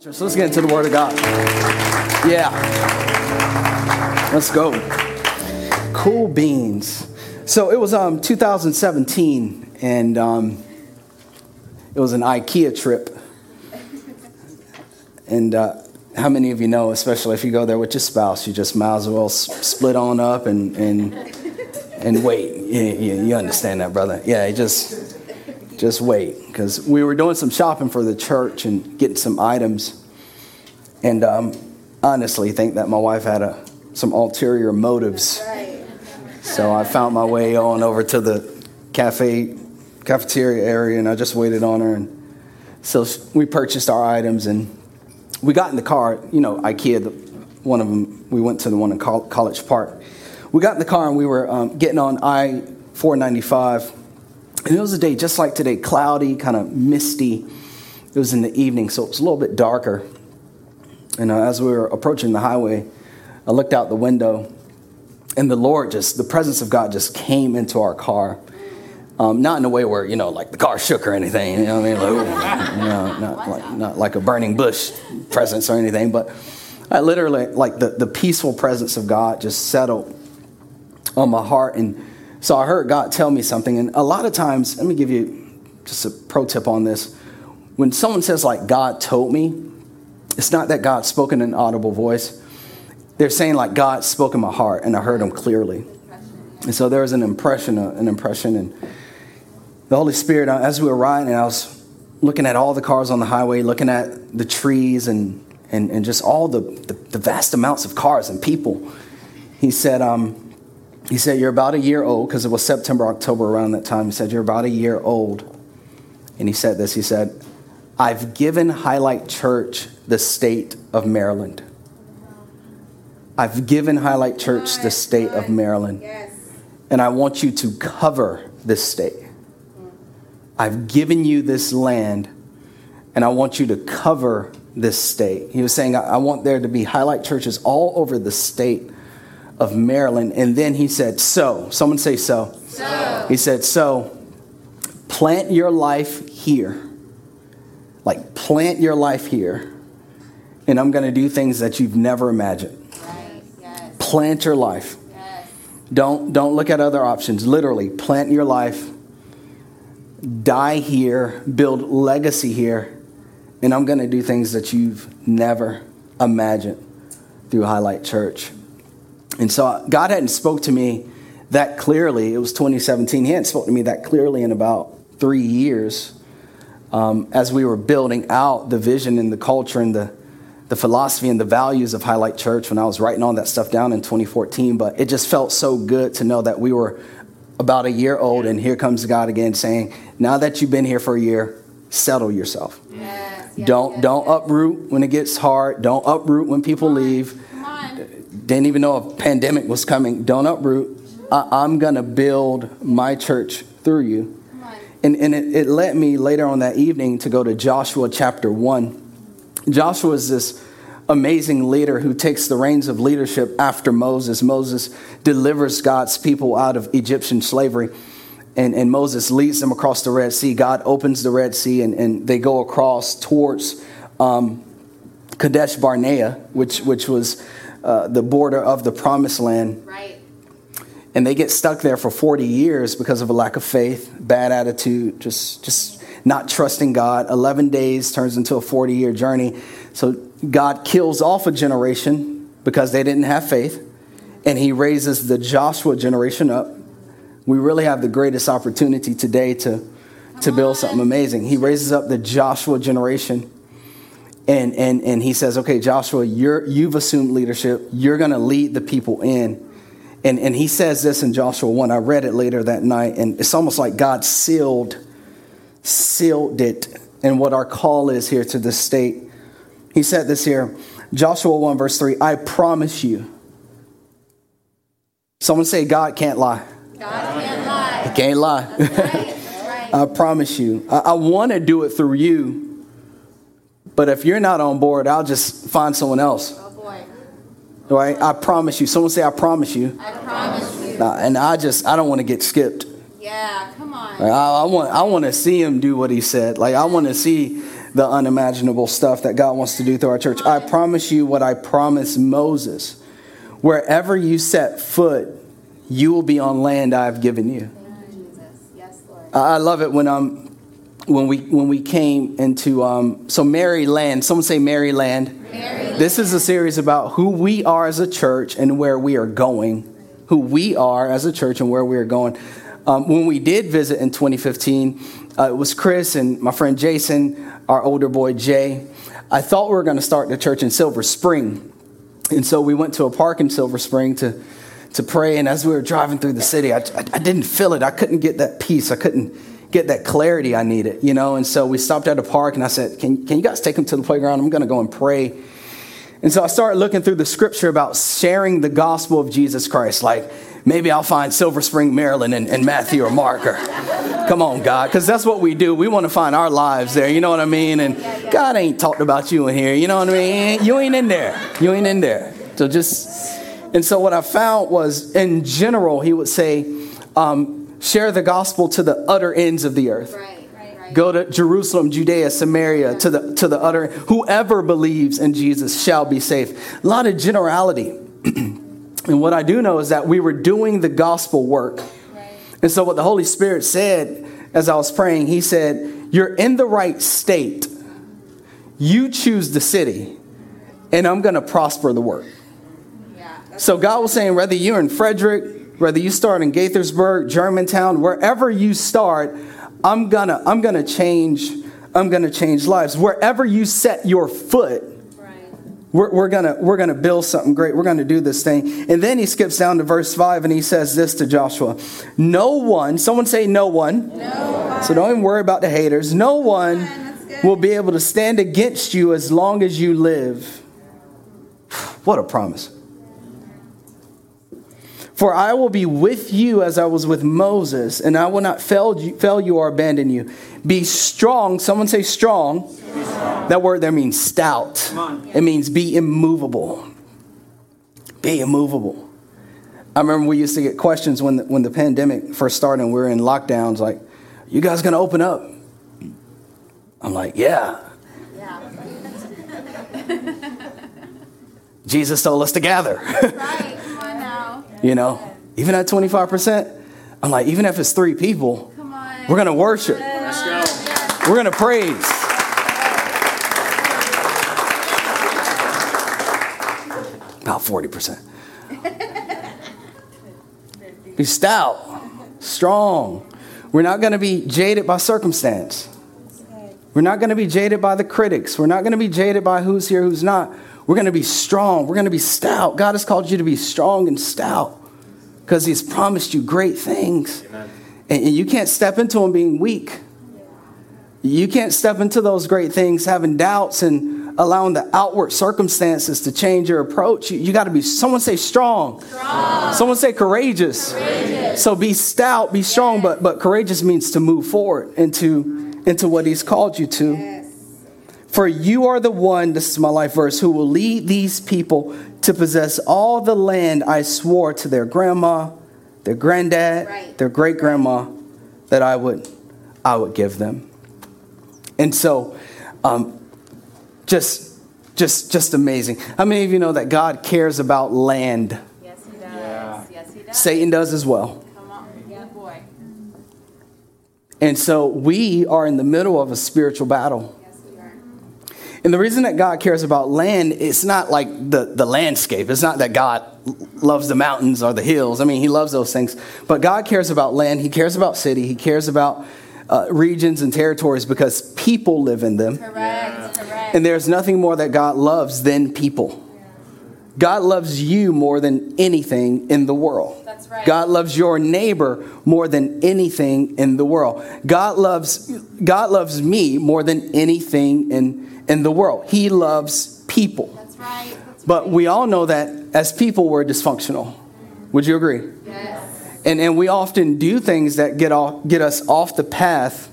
So let's get into the Word of God. Yeah. Let's go. Cool beans. So it was um, 2017, and um, it was an IKEA trip. And uh, how many of you know, especially if you go there with your spouse, you just might as well split on up and and and wait. Yeah, yeah, you understand that, brother? Yeah, it just just wait because we were doing some shopping for the church and getting some items. And um, honestly think that my wife had a, some ulterior motives. So i found my way on over to the cafe cafeteria area and i just waited on her. And so we purchased our items and we got in the car you know ikea the, one of them we went to the one in college park. We got in the car and we were um, getting on i-495 and it was a day just like today, cloudy, kind of misty. It was in the evening, so it was a little bit darker. And uh, as we were approaching the highway, I looked out the window, and the Lord just, the presence of God just came into our car. Um, not in a way where, you know, like the car shook or anything, you know what I mean? Like, you know, not, like, not like a burning bush presence or anything, but I literally, like the, the peaceful presence of God just settled on my heart. And so I heard God tell me something, and a lot of times, let me give you just a pro tip on this. When someone says, like, God told me, it's not that God spoke in an audible voice. They're saying, like, God spoke in my heart, and I heard him clearly. And so there was an impression, uh, an impression, and the Holy Spirit, uh, as we were riding, and I was looking at all the cars on the highway, looking at the trees, and, and, and just all the, the, the vast amounts of cars and people. He said, um, he said, You're about a year old, because it was September, October around that time. He said, You're about a year old. And he said this He said, I've given Highlight Church the state of Maryland. I've given Highlight Church the state of Maryland. And I want you to cover this state. I've given you this land, and I want you to cover this state. He was saying, I want there to be Highlight churches all over the state of Maryland. And then he said, So, someone say so. So. He said, So, plant your life here. Like, plant your life here. And I'm going to do things that you've never imagined. Right. Yes. Plant your life. Yes. Don't, don't look at other options. Literally, plant your life. Die here. Build legacy here. And I'm going to do things that you've never imagined through Highlight Church. And so God hadn't spoke to me that clearly. It was 2017. He hadn't spoke to me that clearly in about three years um, as we were building out the vision and the culture and the, the philosophy and the values of Highlight Church when I was writing all that stuff down in 2014. But it just felt so good to know that we were about a year old and here comes God again saying, now that you've been here for a year, settle yourself. Yes. yes don't yes, don't uproot when it gets hard. Don't uproot when people leave. Didn't even know a pandemic was coming. Don't uproot. I, am going to build my church through you. And, and it, it led me later on that evening to go to Joshua chapter 1. Joshua is this amazing leader who takes the reins of leadership after Moses. Moses delivers God's people out of Egyptian slavery. And, and Moses leads them across the Red Sea. God opens the Red Sea and, and they go across towards um, Kadesh Barnea, which, which was uh, the border of the promised land. Right. And they get stuck there for 40 years because of a lack of faith, bad attitude, just, just not trusting God. 11 days turns into a 40 year journey. So God kills off a generation because they didn't have faith. And he raises the Joshua generation up. We really have the greatest opportunity today to, to build something amazing. He raises up the Joshua generation and and and he says, "Okay, Joshua, you're you've assumed leadership. You're going to lead the people in." And and he says this in Joshua 1. I read it later that night and it's almost like God sealed sealed it in what our call is here to the state. He said this here, Joshua 1 verse 3, "I promise you." Someone say God can't lie. God can't lie. He can't lie. Right. That's right. I promise you. I, I want to do it through you, but if you're not on board, I'll just find someone else. Oh boy. Right? I promise you. Someone say, I promise you. I promise you. And I just, I don't want to get skipped. Yeah. Come on. Like, I, I want, I want to see him do what he said. Like I want to see the unimaginable stuff that God wants to do through our church. I promise you what I promised Moses. Wherever you set foot, you will be on land I have given you. Lord. I love it when um when we when we came into um so Maryland. Someone say Maryland. Mary. This is a series about who we are as a church and where we are going. Who we are as a church and where we are going. Um, when we did visit in 2015, uh, it was Chris and my friend Jason, our older boy Jay. I thought we were going to start the church in Silver Spring, and so we went to a park in Silver Spring to to pray. And as we were driving through the city, I, I, I didn't feel it. I couldn't get that peace. I couldn't get that clarity I needed, you know. And so we stopped at a park, and I said, "Can can you guys take him to the playground? I'm going to go and pray." And so I started looking through the scripture about sharing the gospel of Jesus Christ. Like maybe I'll find Silver Spring, Maryland, and, and Matthew or Mark. Or, come on, God, because that's what we do. We want to find our lives there. You know what I mean? And God ain't talked about you in here. You know what I mean? You ain't in there. You ain't in there. So just. And so what I found was, in general, he would say, um, share the gospel to the utter ends of the earth. Right. Go to Jerusalem, Judea, Samaria, to the to the utter. Whoever believes in Jesus shall be saved. A lot of generality. and what I do know is that we were doing the gospel work. Right. And so what the Holy Spirit said as I was praying, he said, "You're in the right state. You choose the city, and I'm going to prosper the work." Yeah. So God was saying, whether you're in Frederick, whether you start in Gaithersburg, Germantown, wherever you start, I'm gonna, I'm gonna change, I'm gonna change lives. Wherever you set your foot, Right. we're, we're gonna, we're gonna build something great. We're gonna do this thing. And then he skips down to verse five and he says this to Joshua: No one, someone say no one. No. So don't even worry about the haters. No one will be able to stand against you as long as you live. What a promise. For I will be with you as I was with Moses, and I will not fail you, fail you or abandon you. Be strong. Someone say strong. That word there means stout. It means be immovable. Be immovable. I remember we used to get questions when the, when the pandemic first started and we were in lockdowns like, you guys gonna open up? I'm like, yeah. Yeah. Jesus told us to gather. Right. Come on now. you know, even at 25%, I'm like, even if it's three people, we're gonna worship, Let's go. we're gonna praise. About 40%. Be stout, strong. We're not gonna be jaded by circumstance. We're not going to be jaded by the critics. We're not going to be jaded by who's here, who's not. We're going to be strong. We're going to be stout. God has called you to be strong and stout because He's promised you great things. And, and you can't step into them being weak. You can't step into those great things having doubts and allowing the outward circumstances to change your approach. You, you got to be, someone say strong. Someone say courageous. So be stout, be strong, but, but courageous means to move forward into, into what he's called you to. For you are the one, this is my life verse, who will lead these people to possess all the land I swore to their grandma, their granddad, Right. their great grandma that I would I would give them. And so um, just just just amazing. How many of you know that God cares about land? Yes, he does. Yes, he does. Satan does as well. Come on. Yeah, boy. And so we are in the middle of a spiritual battle. Yes, we are. And the reason that God cares about land, it's not like the, the landscape. It's not that God loves the mountains or the hills. I mean, He loves those things. But God cares about land. He cares about city. He cares about uh, regions and territories because people live in them. Correct. Correct. And there's nothing more that God loves than people. God loves you more than anything in the world. That's right. God loves your neighbor more than anything in the world. God loves God loves me more than anything in in the world. He loves people. That's right. That's But right. we all know that as people we're dysfunctional. Would you agree? Yes. And and we often do things that get off get us off the path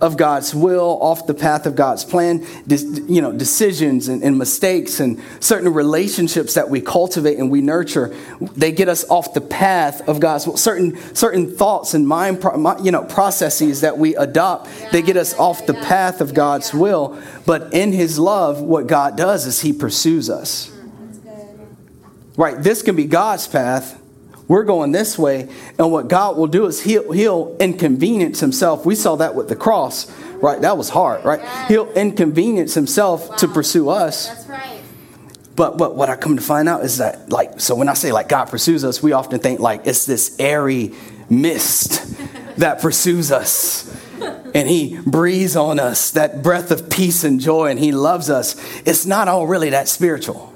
of God's will, off the path of God's plan, you know, decisions and, and, mistakes and certain relationships that we cultivate and we nurture, they get us off the path of God's will. Certain, certain thoughts and mind, you know, processes that we adopt, they get us off the path of God's will. But in His love, what God does is He pursues us. Mm, right, this can be God's path we're going this way. And what God will do is he'll, he'll inconvenience himself. We saw that with the cross, right? That was hard, right? Yes. He'll inconvenience himself wow. to pursue us. That's right. But, but what I come to find out is that, like, so when I say, like, God pursues us, we often think, like, it's this airy mist that pursues us. And he breathes on us that breath of peace and joy, and he loves us. It's not all really that spiritual.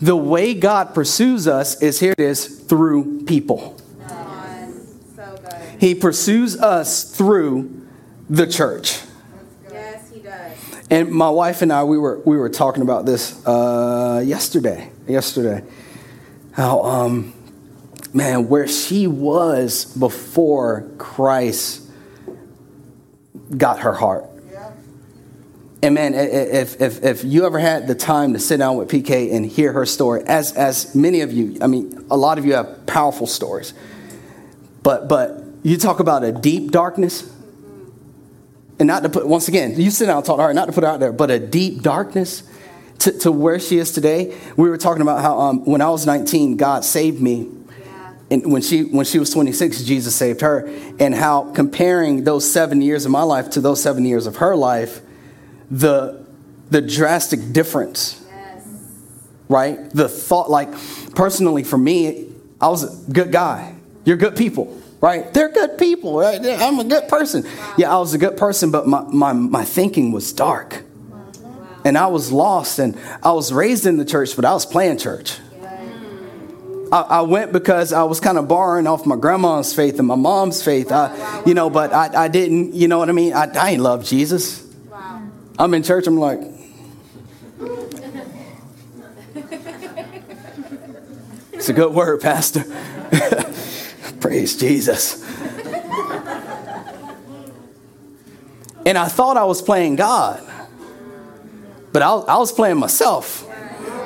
The way God pursues us is here it is through people. he pursues us through the church. Yes, he does. And my wife and I, we were we were talking about this uh, yesterday. Yesterday, how um, man, where she was before Christ got her heart. And man, if, if, if you ever had the time to sit down with PK and hear her story, as, as many of you, I mean, a lot of you have powerful stories. But, but you talk about a deep darkness, and not to put, once again, you sit down and talk to her, not to put it out there, but a deep darkness to, to where she is today. We were talking about how um, when I was 19, God saved me. And when she, when she was 26, Jesus saved her. And how comparing those seven years of my life to those seven years of her life, the, the drastic difference. Yes. Right? The thought, like, personally for me, I was a good guy. You're good people, right? They're good people, right? I'm a good person. Wow. Yeah, I was a good person, but my, my, my thinking was dark. Wow. And I was lost, and I was raised in the church, but I was playing church. I, went because I was kind of borrowing off my grandma's faith and my mom's faith. I, you know, but I, I didn't, you know what I mean? I, I ain't love Jesus. I'm in church, I'm like, it's a good word, Pastor. Praise Jesus. and I thought I was playing God, but I, I was playing myself.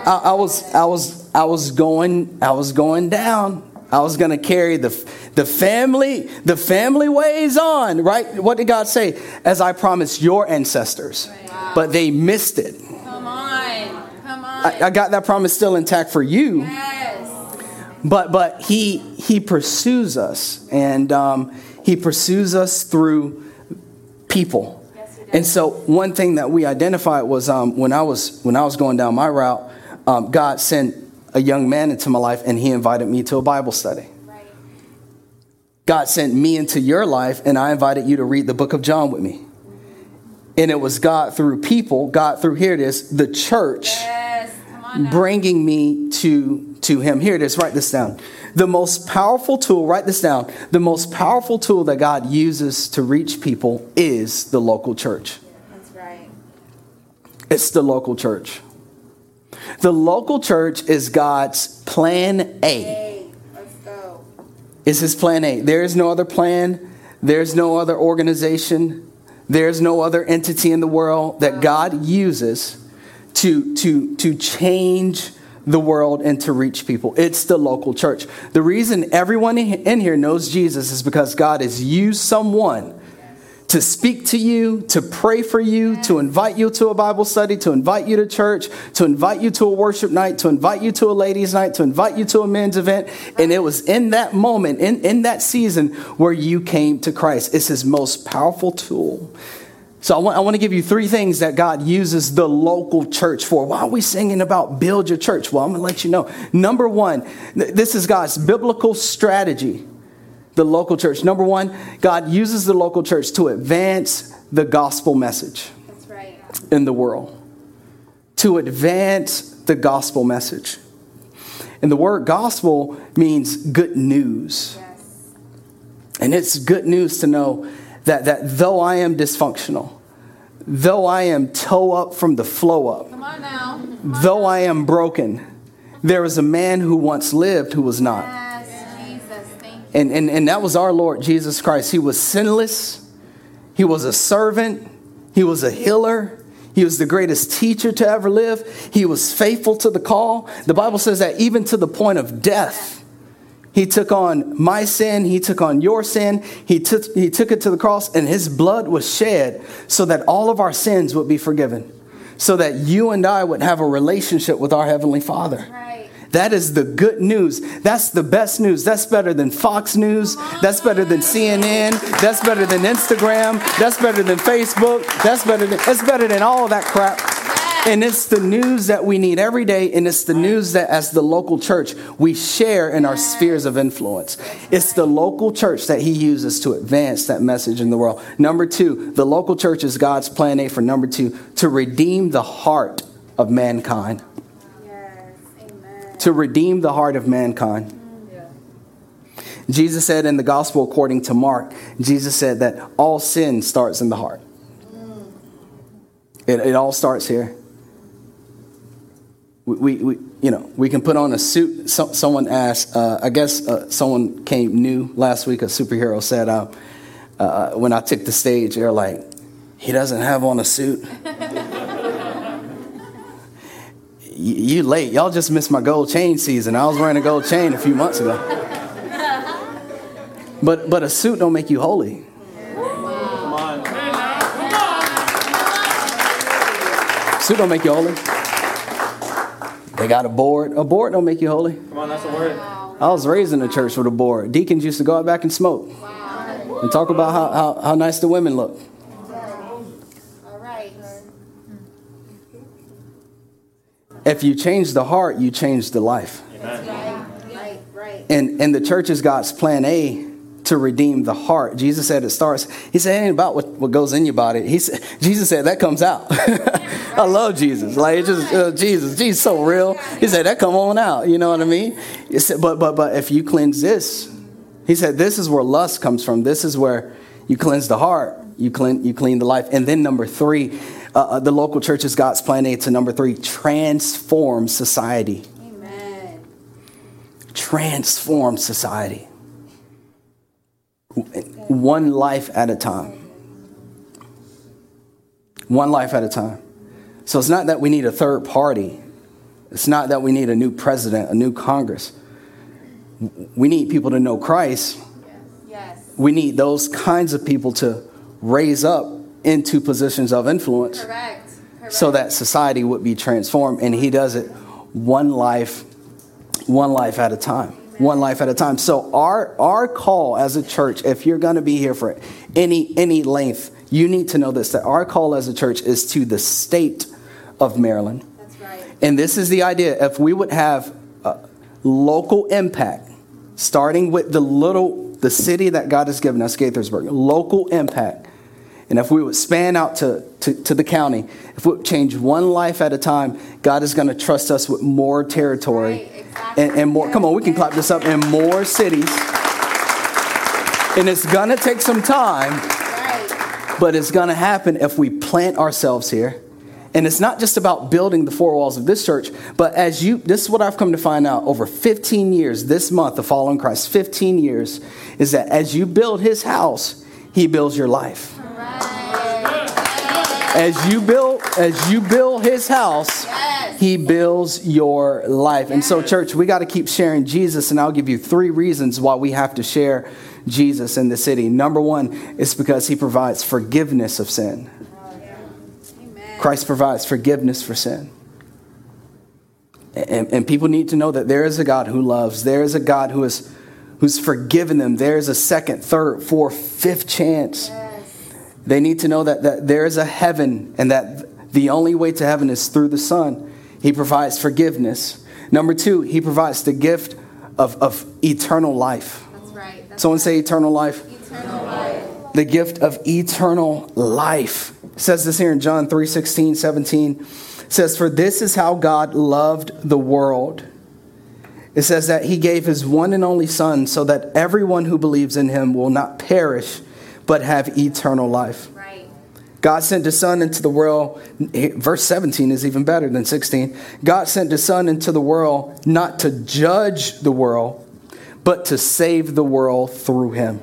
I, I was, I was, I was going, I was going down. I was going to carry the, the family, the family weighs on, right? What did God say? As I promised your ancestors. Wow. But they missed it. Come on. Come on. I, I, got that promise still intact for you. Yes. But but he he pursues us and um, he pursues us through people. And so one thing that we identified was um, when I was when I was going down my route, um, God sent a young man into my life and he invited me to a Bible study. God sent me into your life and I invited you to read the book of John with me. And it was God through people, God through, here it is, the church, yes, bringing me to, to him. Here it is, write this down. The most powerful tool, write this down. The most powerful tool that God uses to reach people is the local church. That's right. It's the local church. The local church is God's plan A. Is his plan A. There is no other plan. There's no other organization. There's no other entity in the world that God uses to, to, to change the world and to reach people. It's the local church. The reason everyone in here knows Jesus is because God has used someone to speak to you, to pray for you, to invite you to a Bible study, to invite you to church, to invite you to a worship night, to invite you to a ladies' night, to invite you to a men's event. And it was in that moment, in, in that season, where you came to Christ. It's his most powerful tool. So I want, I want to give you three things that God uses the local church for. Why are we singing about build your church? Well, I'm going to let you know. Number one, this is God's biblical strategy the local church. Number one, God uses the local church to advance the gospel message right. in the world. To advance the gospel message. And the word gospel means good news. Yes. And it's good news to know that, that though I am dysfunctional, though I am toe up from the flow up, though I am broken, there is a man who once lived who was not. Yes. And, and, and that was our Lord Jesus Christ. He was sinless, He was a servant. He was a healer. He was the greatest teacher to ever live. He was faithful to the call. The Bible says that even to the point of death, he took on my sin, he took on your sin, he took, he took it to the cross, and his blood was shed so that all of our sins would be forgiven, so that you and I would have a relationship with our Heavenly Father. Right. That is the good news. That's the best news. That's better than Fox News. That's better than CNN. That's better than Instagram. That's better than Facebook. That's better than that's better than all that crap. And it's the news that we need every day, and it's the news that as the local church we share in our spheres of influence. It's the local church that he uses to advance that message in the world. Number two, the local church is God's plan A for number two, to redeem the heart of mankind. To redeem the heart of mankind. Jesus said in the gospel according to Mark, Jesus said that all sin starts in the heart. It, it all starts here. We, we, we, you know, we can put on a suit. So, someone asked, uh, I guess uh, someone came new last week, a superhero said, uh, uh, when I took the stage, they're like, he doesn't have on a suit. You, you late. Y'all just missed my gold chain season. I was wearing a gold chain a few months ago. But, but a suit don't make you holy. Come on. Suit don't make you holy. They got a board. A board don't make you holy. Come on, that's the word. I was raised in a church with a board. Deacons used to go out back and smoke and talk about how, how, how nice the women look. All right. If you change the heart, you change the life. Right. Right. Right. And, and the church is God's plan A to redeem the heart. Jesus said it starts, he said, it ain't about what, what goes in your body. He said, Jesus said that comes out. I love Jesus. Like it just uh, Jesus, Jesus so real. He said that come on out. You know what I mean? He said, but but but if you cleanse this, he said this is where lust comes from. This is where you cleanse the heart. You clean you clean the life. And then number three, uh, uh, the local church is God's plan A to number three, transform society. Amen. Transform society. One life at a time. One life at a time. So it's not that we need a third party. It's not that we need a new president, a new Congress. We need people to know Christ. Yes. We need those kinds of people to raise up into positions of influence Correct. Correct. so that society would be transformed. And he does it one life, one life at a time. One life at a time. So our our call as a church, if you're going to be here for any any length, you need to know this: that our call as a church is to the state of Maryland. That's right. And this is the idea: if we would have local impact, starting with the little the city that God has given us, Gaithersburg, local impact. And if we would span out to, to, to the county, if we change one life at a time, God is going to trust us with more territory Right, exactly. and, and more. Come on, we can clap this up in more cities. And it's going to take some time, Right. but it's going to happen if we plant ourselves here. And it's not just about building the four walls of this church, but as you, this is what I've come to find out over 15 years, this month of following Christ, 15 years, is that as you build his house, he builds your life. As you build, as you build his house, Yes. he builds your life. And so, church, we got to keep sharing Jesus, and I'll give you three reasons why we have to share Jesus in the city. Number one is because he provides forgiveness of sin. Amen. Christ provides forgiveness for sin. And, and people need to know that there is a God who loves. There is a God who is who's forgiven them. There is a second, third, fourth, fifth chance. They need to know that, that there is a heaven and that the only way to heaven is through the Son. He provides forgiveness. Number two, he provides the gift of, of eternal life. That's right. That's Someone say eternal life. eternal life. the gift of eternal life. It says this here in John 3 16, 17. It says, For this is how God loved the world. It says that he gave his one and only Son so that everyone who believes in him will not perish, but have eternal life. Right. God sent his Son into the world. Verse 17 is even better than 16. God sent his Son into the world not to judge the world, but to save the world through him.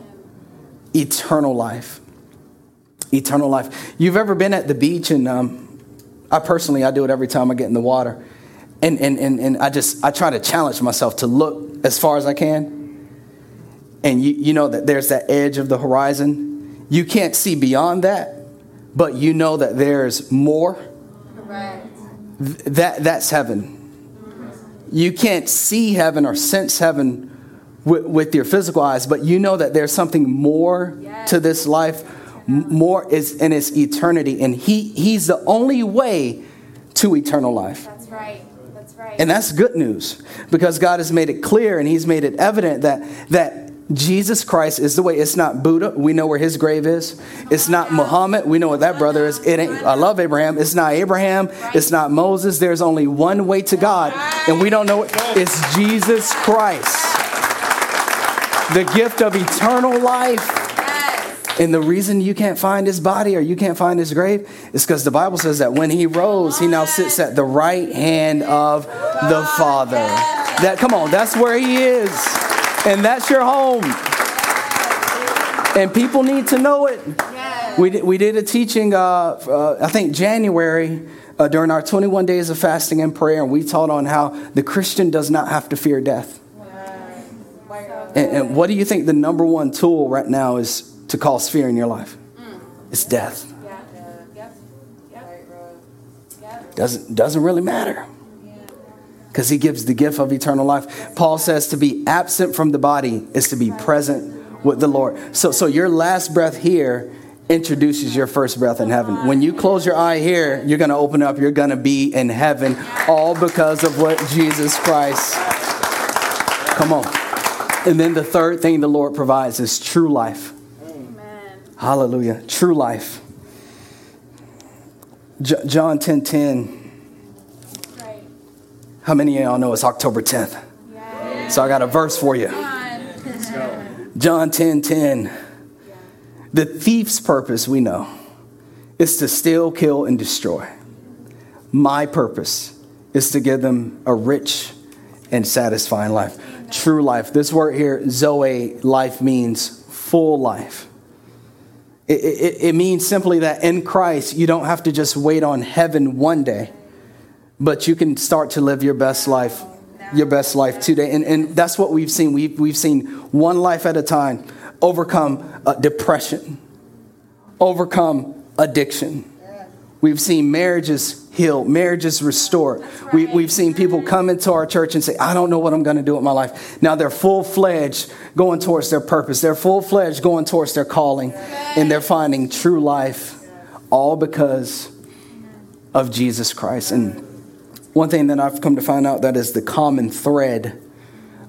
Eternal life. eternal life. You've ever been at the beach and um, I personally I do it every time I get in the water. And, and, and, and I just I try to challenge myself to look as far as I can. And you, you know that there's that edge of the horizon. You can't see beyond that, but you know that there's more. Correct. Th- That, that's heaven. You can't see heaven or sense heaven with, with your physical eyes, but you know that there's something more Yes. to this life, more is in its eternity, and he he's the only way to eternal life. That's right. That's right. And that's good news because God has made it clear and He's made it evident that that Jesus Christ is the way. It's not Buddha. We know where his grave is. It's not Muhammad. We know what that brother is. It ain't. I love Abraham. It's not Abraham. It's not Moses. There's only one way to God, and we don't know it. It's Jesus Christ, the gift of eternal life. And the reason you can't find his body or you can't find his grave is because the Bible says that when he rose, he now sits at the right hand of the Father. That come on, that's where he is. And that's your home. And people need to know it. Yes. We did, we did a teaching, uh, uh, I think January, uh, during our 21 days of fasting and prayer, and we taught on how the Christian does not have to fear death. And, and what do you think the number one tool right now is to cause fear in your life? It's death. Yeah. Yep. Yep. Doesn't doesn't really matter. Because he gives the gift of eternal life. Paul says to be absent from the body is to be present with the Lord. So so your last breath here introduces your first breath in heaven. When you close your eye here, you're gonna open up, you're gonna be in heaven, all because of what Jesus Christ. Come on. And then the third thing the Lord provides is true life. Amen. Hallelujah. True life. J- John 10 10. How many of y'all know it's October 10th? Yes. So I got a verse for you. John 10 10. The thief's purpose, we know, is to steal, kill, and destroy. My purpose is to give them a rich and satisfying life. True life. This word here, Zoe, life means full life. It, it, it means simply that in Christ, you don't have to just wait on heaven one day, but you can start to live your best life, your best life today. And, and that's what we've seen. We've, we've seen one life at a time overcome uh, depression, overcome addiction. We've seen marriages healed, marriages restored. We, we've seen people come into our church and say, I don't know what I'm going to do with my life. Now they're full fledged going towards their purpose. They're full fledged going towards their calling, and they're finding true life, all because of Jesus Christ. And one thing that I've come to find out that is the common thread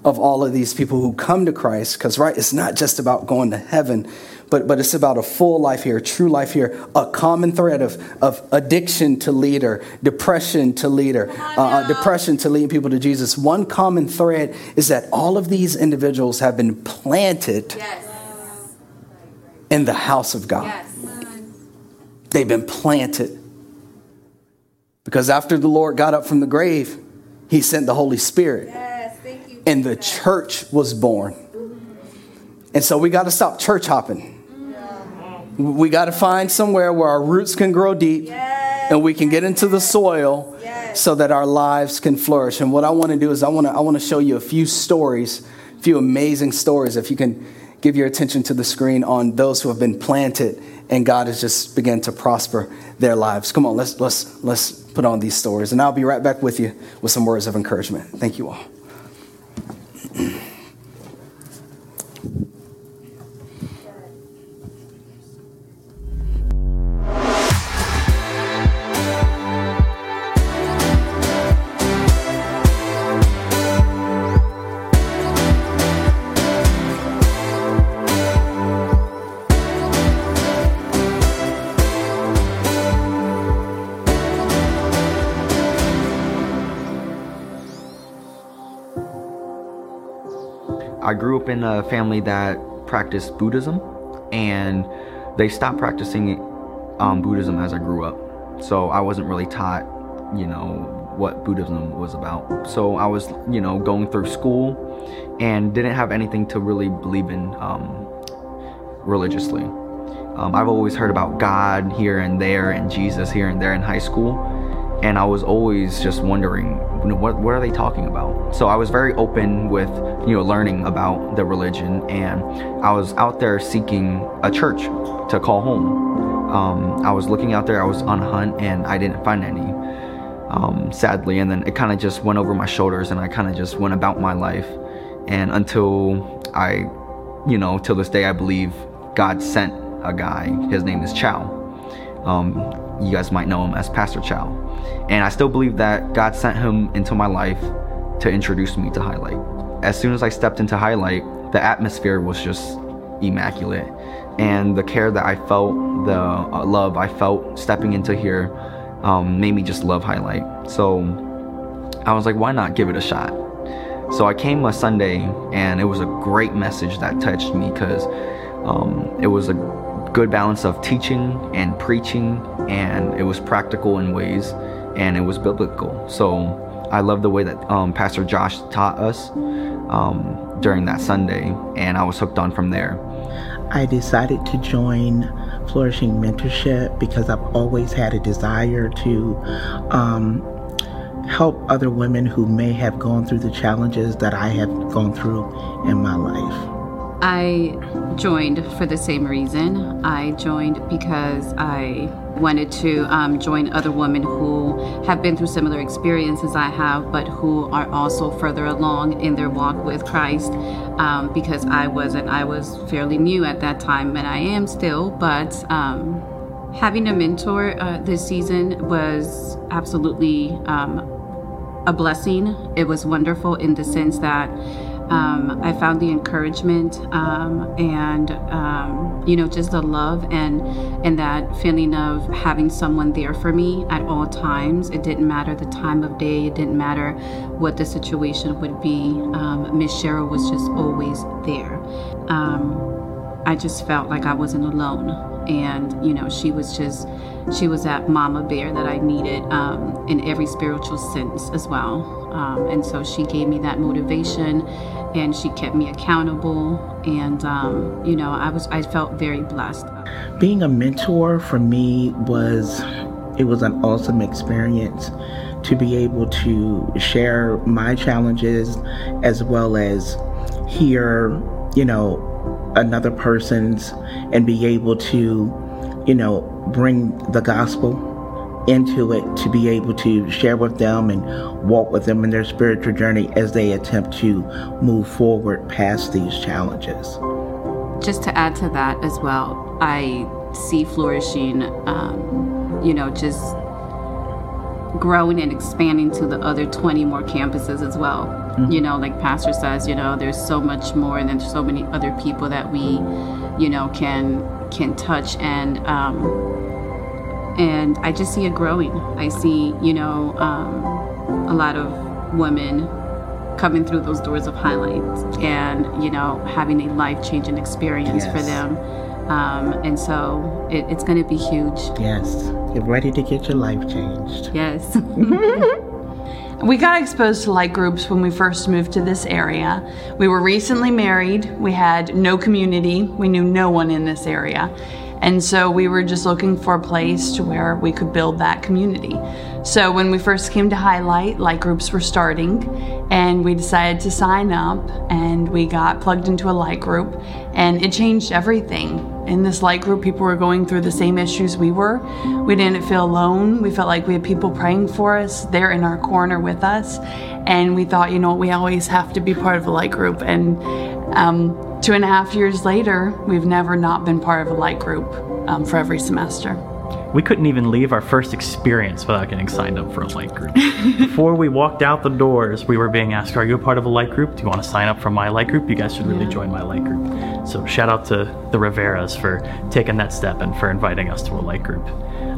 of all of these people who come to Christ, because right, it's not just about going to heaven, but, but it's about a full life here, a true life here, a common thread of, of addiction to leader, depression to leader, uh, uh, depression to lead people to Jesus. One common thread is that all of these individuals have been planted Yes. in the house of God. Yes. They've been planted. Because after the Lord got up from the grave, he sent the Holy Spirit. Yes. Thank you. and the church was born. And so we got to stop church hopping. We got to find somewhere where our roots can grow deep Yes. and we can get into the soil Yes. so that our lives can flourish. And what I want to do is I want to I want to show you a few stories, a few amazing stories if you can give your attention to the screen on those who have been planted and God has just begun to prosper their lives. Come on, let's let's let's put on these stories and I'll be right back with you with some words of encouragement. Thank you all. I grew up in a family that practiced Buddhism, and they stopped practicing um, Buddhism as I grew up. So I wasn't really taught, you know, what Buddhism was about. So I was, you know, going through school and didn't have anything to really believe in um, religiously. Um, I've always heard about God here and there and Jesus here and there in high school, and I was always just wondering, what what are they talking about? So I was very open with you know learning about the religion, and I was out there seeking a church to call home. Um, I was looking out there, I was on a hunt, and I didn't find any. Um, sadly, and then it kind of just went over my shoulders, and I kind of just went about my life, and until I, you know, till this day, I believe God sent a guy. His name is Chow. Um, you guys might know him as Pastor Chow. And I still believe that God sent him into my life to introduce me to Highlight. As soon as I stepped into Highlight, the atmosphere was just immaculate. And the care that I felt, the uh, love I felt stepping into here, um, made me just love Highlight. So I was like, why not give it a shot? So I came a Sunday, and it was a great message that touched me because um, it was a good balance of teaching and preaching, and it was practical in ways, and it was biblical. So I love the way that um, Pastor Josh taught us um, during that Sunday, and I was hooked on from there. I decided to join Flourishing Mentorship because I've always had a desire to um, help other women who may have gone through the challenges that I have gone through in my life. I joined for the same reason. I joined because I wanted to um, join other women who have been through similar experiences I have, but who are also further along in their walk with Christ. Um, because I wasn't, I was fairly new at that time, and I am still, but. Um, having a mentor uh, this season was absolutely um, a blessing. It was wonderful in the sense that um, I found the encouragement um, and um, you know just the love and and that feeling of having someone there for me at all times. It didn't matter the time of day. It didn't matter what the situation would be. Um, Miss Cheryl was just always there. Um, I just felt like I wasn't alone, and you know she was just she was that mama bear that I needed um, in every spiritual sense as well. Um, and so she gave me that motivation and she kept me accountable. And, um, you know, I was, I felt very blessed. Being a mentor for me was, it was an awesome experience to be able to share my challenges as well as hear, you know, another person's and be able to, you know, bring the gospel into it to be able to share with them and walk with them in their spiritual journey as they attempt to move forward past these challenges. Just to add to that as well, I see flourishing, um, you know, just growing and expanding to the other 20 more campuses as well. Mm-hmm. You know, like Pastor says, you know, there's so much more and there's so many other people that we, you know, can can touch and um, and I just see it growing. I see, you know, um, a lot of women coming through those doors of highlights and, you know, having a life changing experience yes. for them. Um, and so it, it's going to be huge. Yes. Get ready to get your life changed. Yes. We got exposed to light groups when we first moved to this area. We were recently married. We had no community. We knew no one in this area. And so we were just looking for a place to where we could build that community. So when we first came to Highlight, light groups were starting, and we decided to sign up, and we got plugged into a light group, and it changed everything. In this light group, people were going through the same issues we were. We didn't feel alone. We felt like we had people praying for us, there in our corner with us, and we thought, you know, we always have to be part of a light group. And um, Two and a half years later, we've never not been part of a light group um, for every semester. We couldn't even leave our first experience without getting signed up for a light group. Before we walked out the doors, we were being asked, Are you a part of a light group? Do you want to sign up for my light group? You guys should really yeah. join my light group. So, shout out to the Riveras for taking that step and for inviting us to a light group.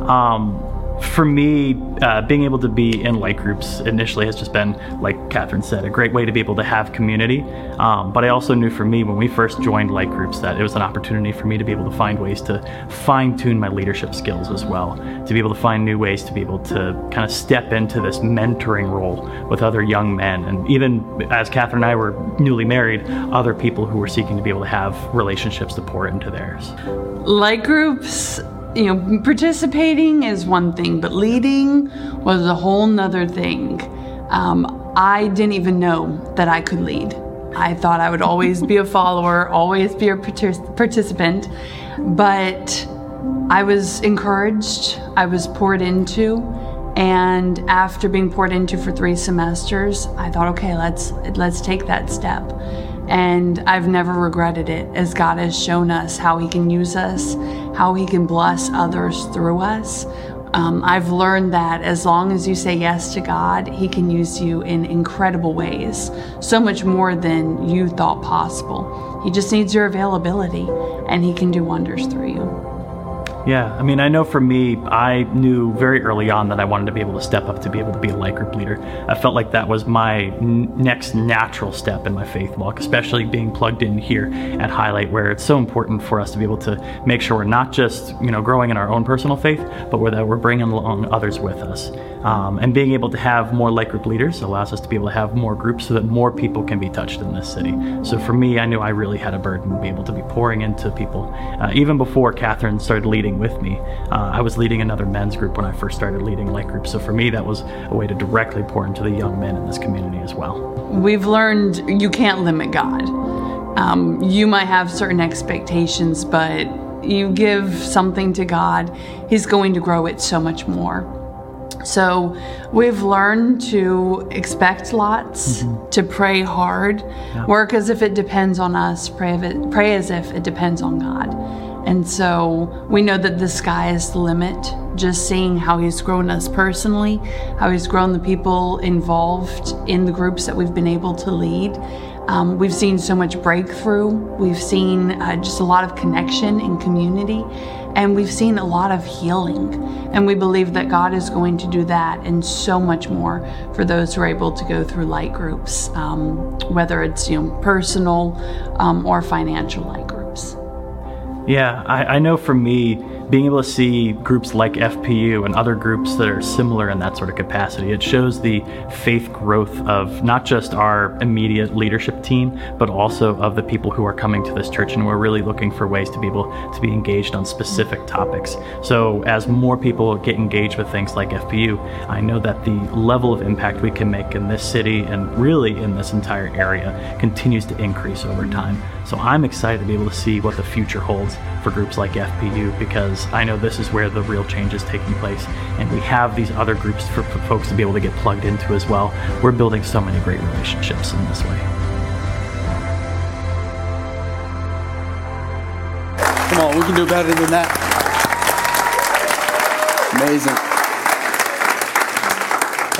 Um, for me, uh, being able to be in light groups initially has just been, like Catherine said, a great way to be able to have community. Um, but I also knew for me when we first joined light groups that it was an opportunity for me to be able to find ways to fine tune my leadership skills as well, to be able to find new ways to be able to kind of step into this mentoring role with other young men. And even as Catherine and I were newly married, other people who were seeking to be able to have relationships to pour into theirs. Light groups, you know, participating is one thing, but leading was a whole nother thing. Um, I didn't even know that I could lead. I thought I would always be a follower, always be a partic- participant, but I was encouraged, I was poured into, and after being poured into for three semesters, I thought, okay, let's let's take that step. And I've never regretted it as God has shown us how He can use us, how He can bless others through us. Um, I've learned that as long as you say yes to God, He can use you in incredible ways, so much more than you thought possible. He just needs your availability, and He can do wonders through you. Yeah, I mean, I know for me, I knew very early on that I wanted to be able to step up to be able to be a light group leader. I felt like that was my n- next natural step in my faith walk, especially being plugged in here at Highlight, where it's so important for us to be able to make sure we're not just, you know, growing in our own personal faith, but we're, that we're bringing along others with us. Um, and being able to have more light group leaders allows us to be able to have more groups so that more people can be touched in this city. So for me, I knew I really had a burden to be able to be pouring into people. Uh, even before Catherine started leading with me, uh, I was leading another men's group when I first started leading light groups. So for me, that was a way to directly pour into the young men in this community as well. We've learned you can't limit God. Um, you might have certain expectations, but you give something to God, He's going to grow it so much more. So we've learned to expect lots, mm-hmm. to pray hard, yeah. work as if it depends on us, pray, it, pray as if it depends on God. And so we know that the sky is the limit. Just seeing how He's grown us personally, how He's grown the people involved in the groups that we've been able to lead. Um, we've seen so much breakthrough. We've seen uh, just a lot of connection and community. And we've seen a lot of healing. And we believe that God is going to do that and so much more for those who are able to go through light groups, um, whether it's you know, personal um, or financial light groups. Yeah, I, I know for me, being able to see groups like FPU and other groups that are similar in that sort of capacity, it shows the faith growth of not just our immediate leadership team, but also of the people who are coming to this church. And we're really looking for ways to be able to be engaged on specific topics. So, as more people get engaged with things like FPU, I know that the level of impact we can make in this city and really in this entire area continues to increase over time. So, I'm excited to be able to see what the future holds for groups like FPU because I know this is where the real change is taking place. And we have these other groups for, for folks to be able to get plugged into as well. We're building so many great relationships in this way. Come on, we can do better than that. Amazing.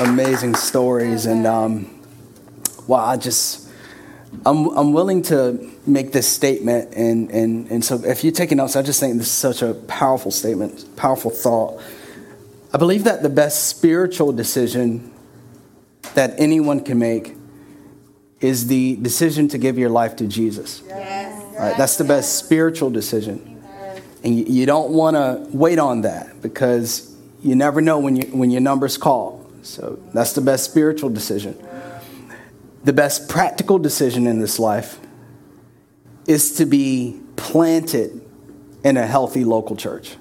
Amazing stories. And um, wow, I just, I'm, I'm willing to make this statement. And, and, and so if you're taking notes, I just think this is such a powerful statement, powerful thought. I believe that the best spiritual decision that anyone can make is the decision to give your life to Jesus. Yes. Right, that's the best spiritual decision. And you, you don't want to wait on that because you never know when, you, when your number's called. So that's the best spiritual decision. The best practical decision in this life is to be planted in a healthy local church.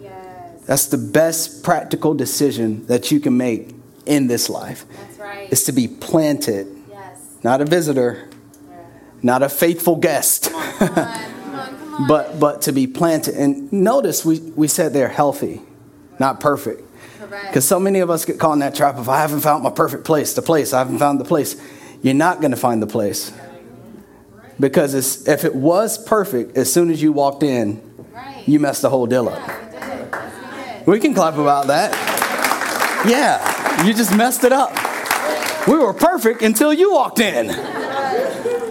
Yes. That's the best practical decision that you can make in this life. That's right. Is to be planted. Yes. Not a visitor, yeah. not a faithful guest. Come on, come on, come on, but but to be planted. And notice we, we said they're healthy, not perfect. Because so many of us get caught in that trap of I haven't found my perfect place, the place, I haven't found the place. You're not going to find the place. Because if it was perfect, as soon as you walked in, right. you messed the whole deal up. We can clap about that. Yeah, you just messed it up. We were perfect until you walked in,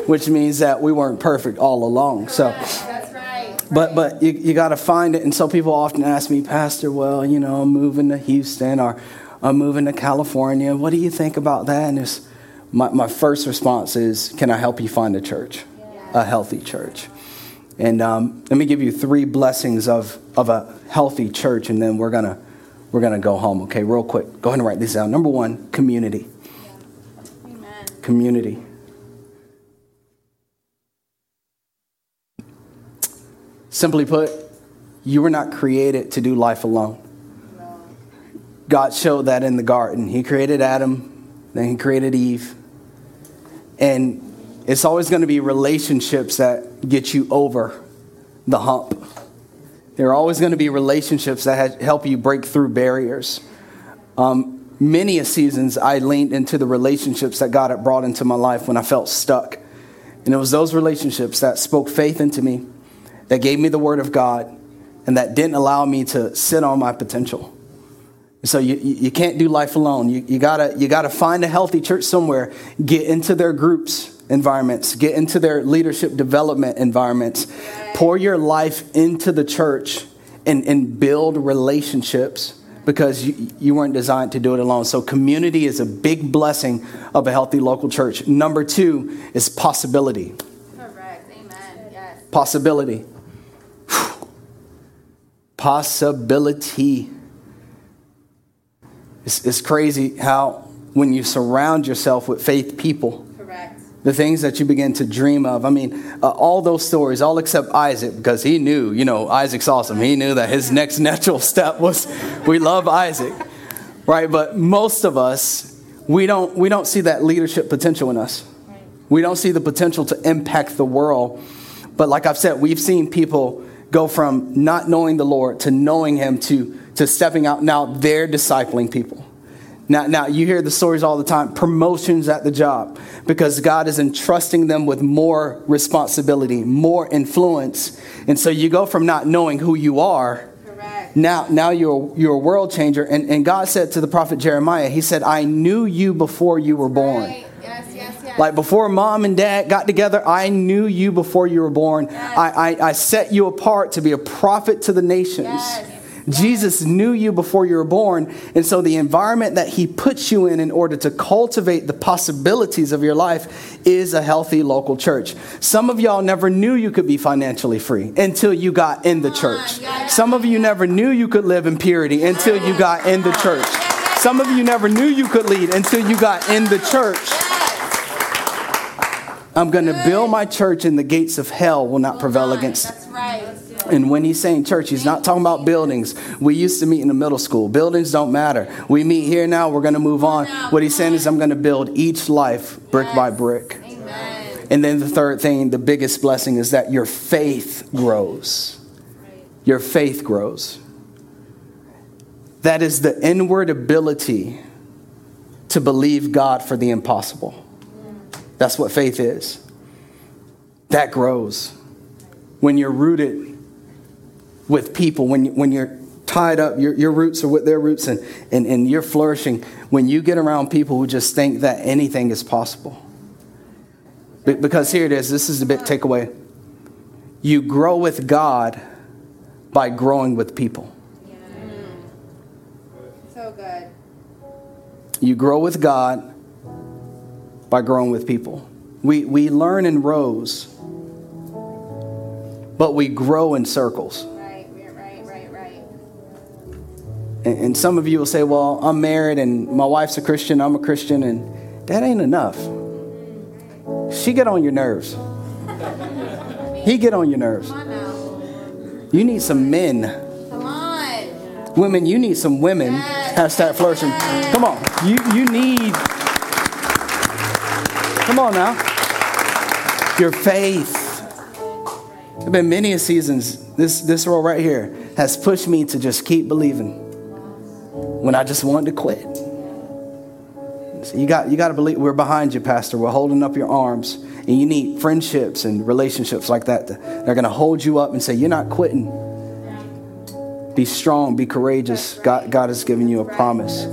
which means that we weren't perfect all along. So, But but you, you got to find it. And so people often ask me, Pastor, well, you know, I'm moving to Houston or I'm moving to California. What do you think about that? And it's, my, my first response is, can I help you find a church, a healthy church? And um, let me give you three blessings of, of a healthy church, and then we're gonna we're gonna go home. Okay, real quick. Go ahead and write these down. Number one, community. Amen. Community. Simply put, you were not created to do life alone. God showed that in the garden. He created Adam, then he created Eve. And it's always going to be relationships that get you over the hump. There are always going to be relationships that help you break through barriers. Um, many a seasons I leaned into the relationships that God had brought into my life when I felt stuck. And it was those relationships that spoke faith into me, that gave me the word of God, and that didn't allow me to sit on my potential. So you, you can't do life alone. You, you, gotta, you gotta find a healthy church somewhere, get into their groups environments, get into their leadership development environments, pour your life into the church and, and build relationships because you, you weren't designed to do it alone. So community is a big blessing of a healthy local church. Number two is possibility. Correct. Amen. Yes. Possibility. Possibility. It's, it's crazy how when you surround yourself with faith people, Correct. the things that you begin to dream of. I mean, uh, all those stories, all except Isaac, because he knew, you know, Isaac's awesome. He knew that his next natural step was, we love Isaac, right? But most of us, we don't, we don't see that leadership potential in us. We don't see the potential to impact the world. But like I've said, we've seen people go from not knowing the Lord to knowing Him to, to stepping out. Now they're discipling people. Now, now you hear the stories all the time promotions at the job because God is entrusting them with more responsibility, more influence. And so you go from not knowing who you are. Correct. Now, now you're, you're a world changer. And, and God said to the prophet Jeremiah, He said, I knew you before you were born. Right. Yes, yes, yes. Like before mom and dad got together, I knew you before you were born. I, I, I set you apart to be a prophet to the nations. Yes. Jesus knew you before you were born. And so the environment that he puts you in in order to cultivate the possibilities of your life is a healthy local church. Some of y'all never knew you could be financially free until you got in the church. Some of you never knew you could live in purity until you got in the church. Some of you never knew you could lead until you got in the church. I'm going to build my church and the gates of hell will not prevail against it. That's right. And when he's saying church, he's not talking about buildings. We used to meet in the middle school. Buildings don't matter. We meet here now, we're going to move on. What he's saying is, I'm going to build each life brick by brick. Amen. And then the third thing, the biggest blessing, is that your faith grows. Your faith grows. That is the inward ability to believe God for the impossible. That's what faith is. That grows when you're rooted with people, when, when you're tied up, your, your roots are with their roots, and, and, and you're flourishing. When you get around people who just think that anything is possible. Because here it is this is the big takeaway. You grow with God by growing with people. So good. You grow with God by growing with people. We, we learn in rows, but we grow in circles. Right. Right. Right. Right. And, and some of you will say, well, I'm married and my wife's a Christian, I'm a Christian, and that ain't enough. She get on your nerves. He get on your nerves. Come on now. You need some men. Come on. Women, you need some women. Yes. Hashtag flourishing. Come on. You, you need. Come on now. Your faith. There have been many seasons. This, this role right here has pushed me to just keep believing when I just wanted to quit. So you got, you got to believe we're behind you, Pastor. We're holding up your arms. And you need friendships and relationships like that. They're going to hold you up and say, You're not quitting. Be strong, be courageous. God, God has given you a promise.